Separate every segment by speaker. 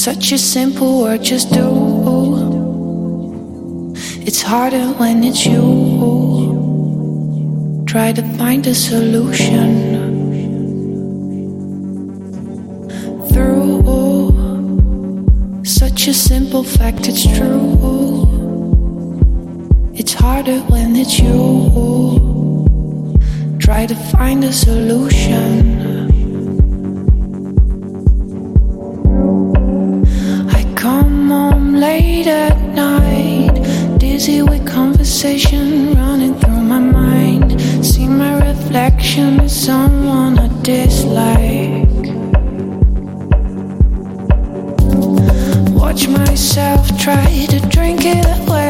Speaker 1: Such a simple word, just do. It's harder when it's you. Try to find a solution. Through such a simple fact, it's true. It's harder when it's you. Try to find a solution. Late at night, dizzy with conversation running through my mind. See my reflection as someone I dislike. Watch myself try to drink it away.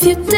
Speaker 1: If you did,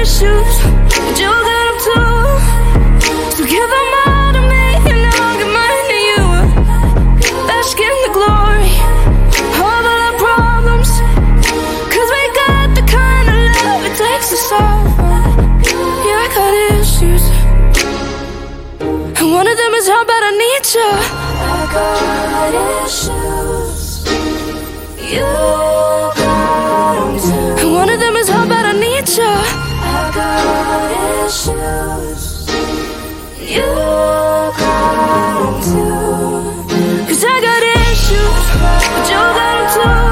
Speaker 1: Got issues, and you got them too. So give them all to me, and I'll give mine to you. Bask in the glory of all our problems. Cause we got the kind of love it takes to solve. Yeah, I got issues. And one of them is how bad I need you. I got issues. You issues. You them too. Cause I got issues, but you got them too.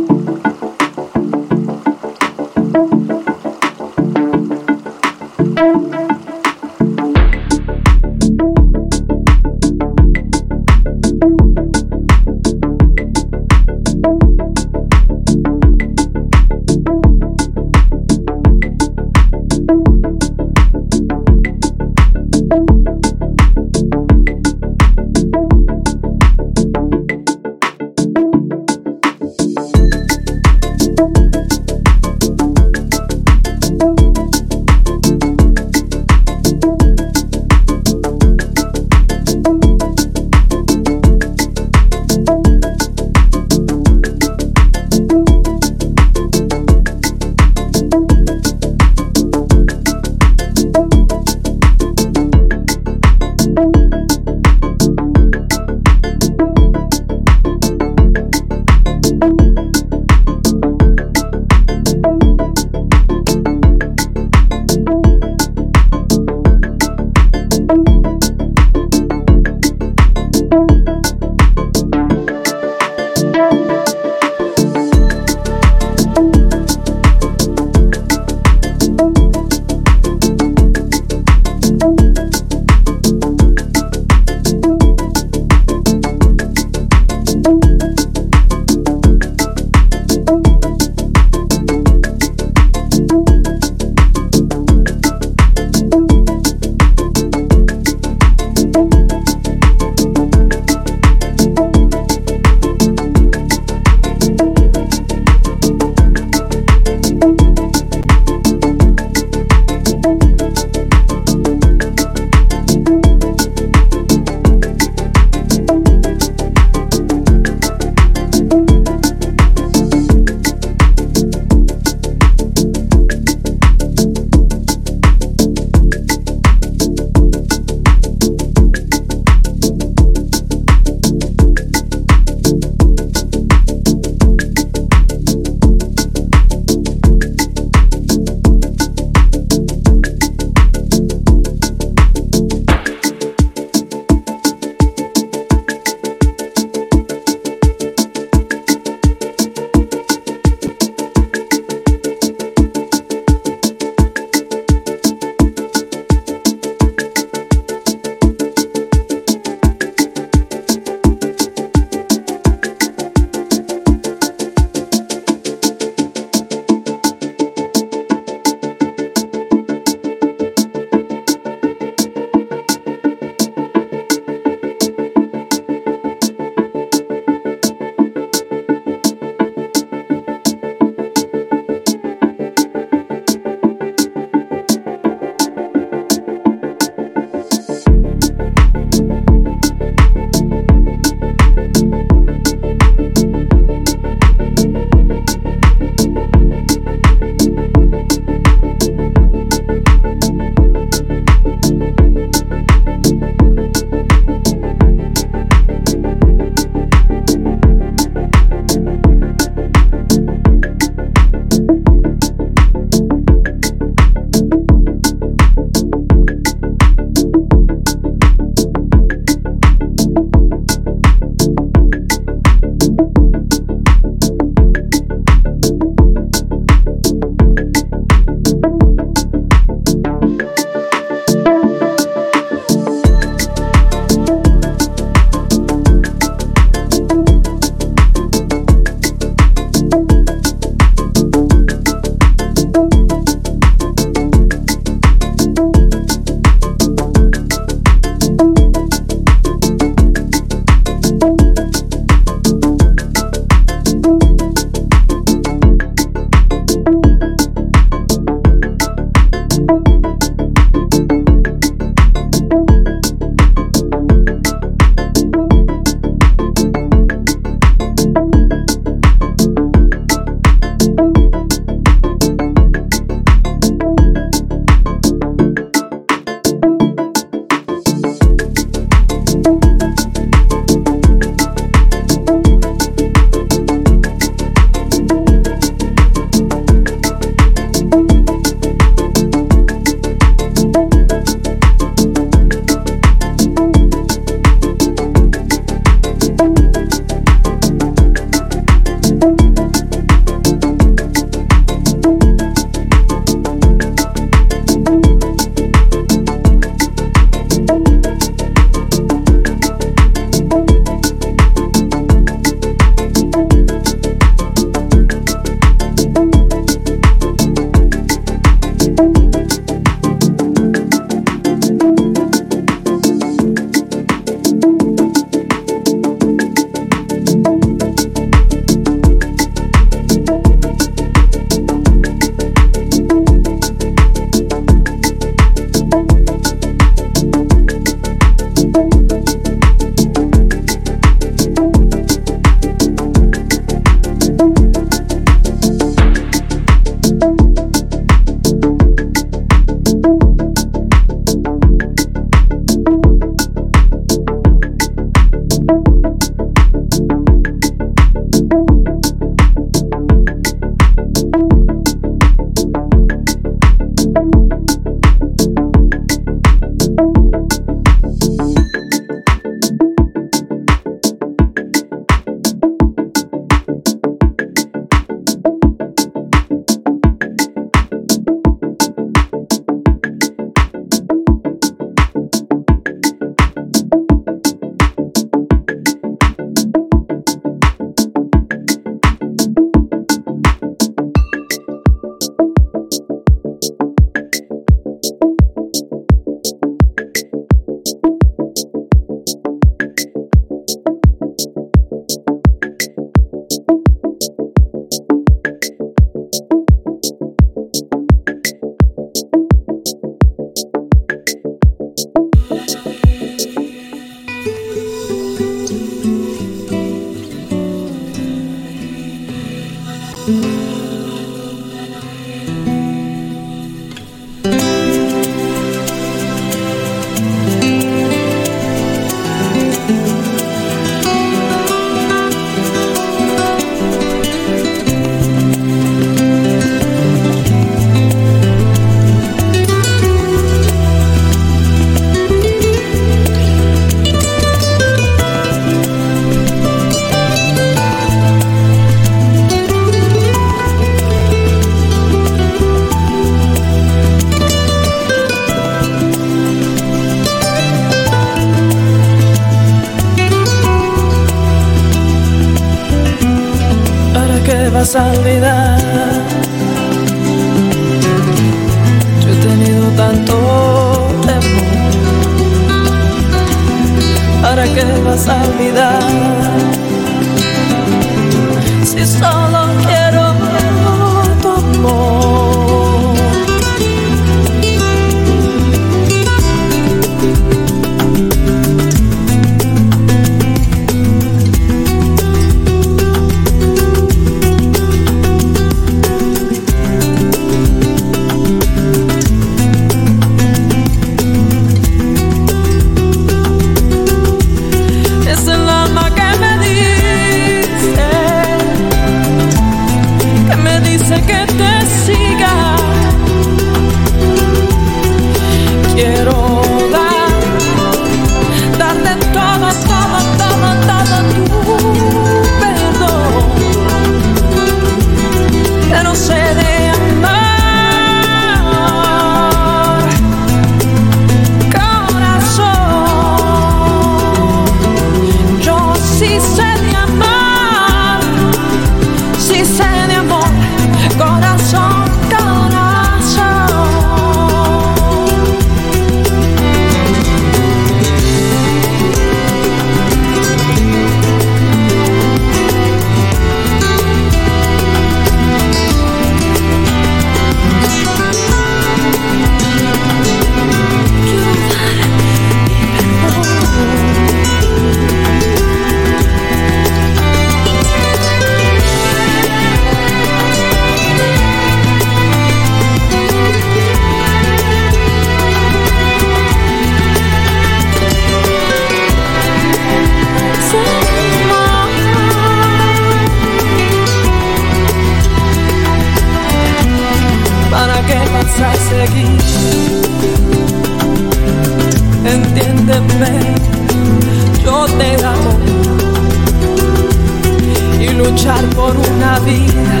Speaker 2: por una vida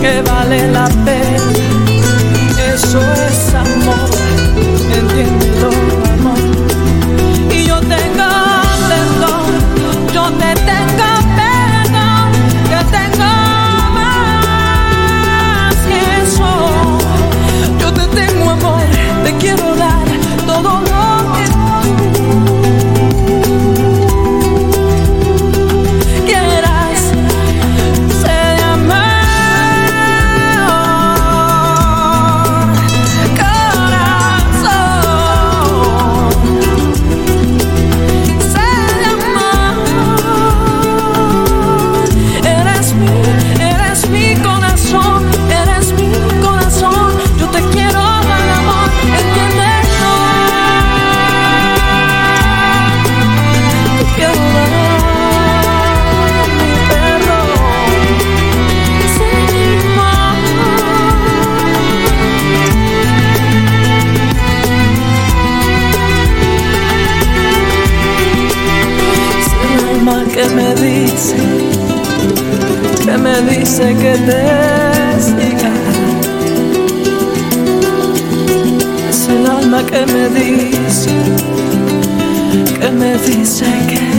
Speaker 2: que vale la pena. Eso es amor. me dice que te siga. Es el alma que me dice, que me dice que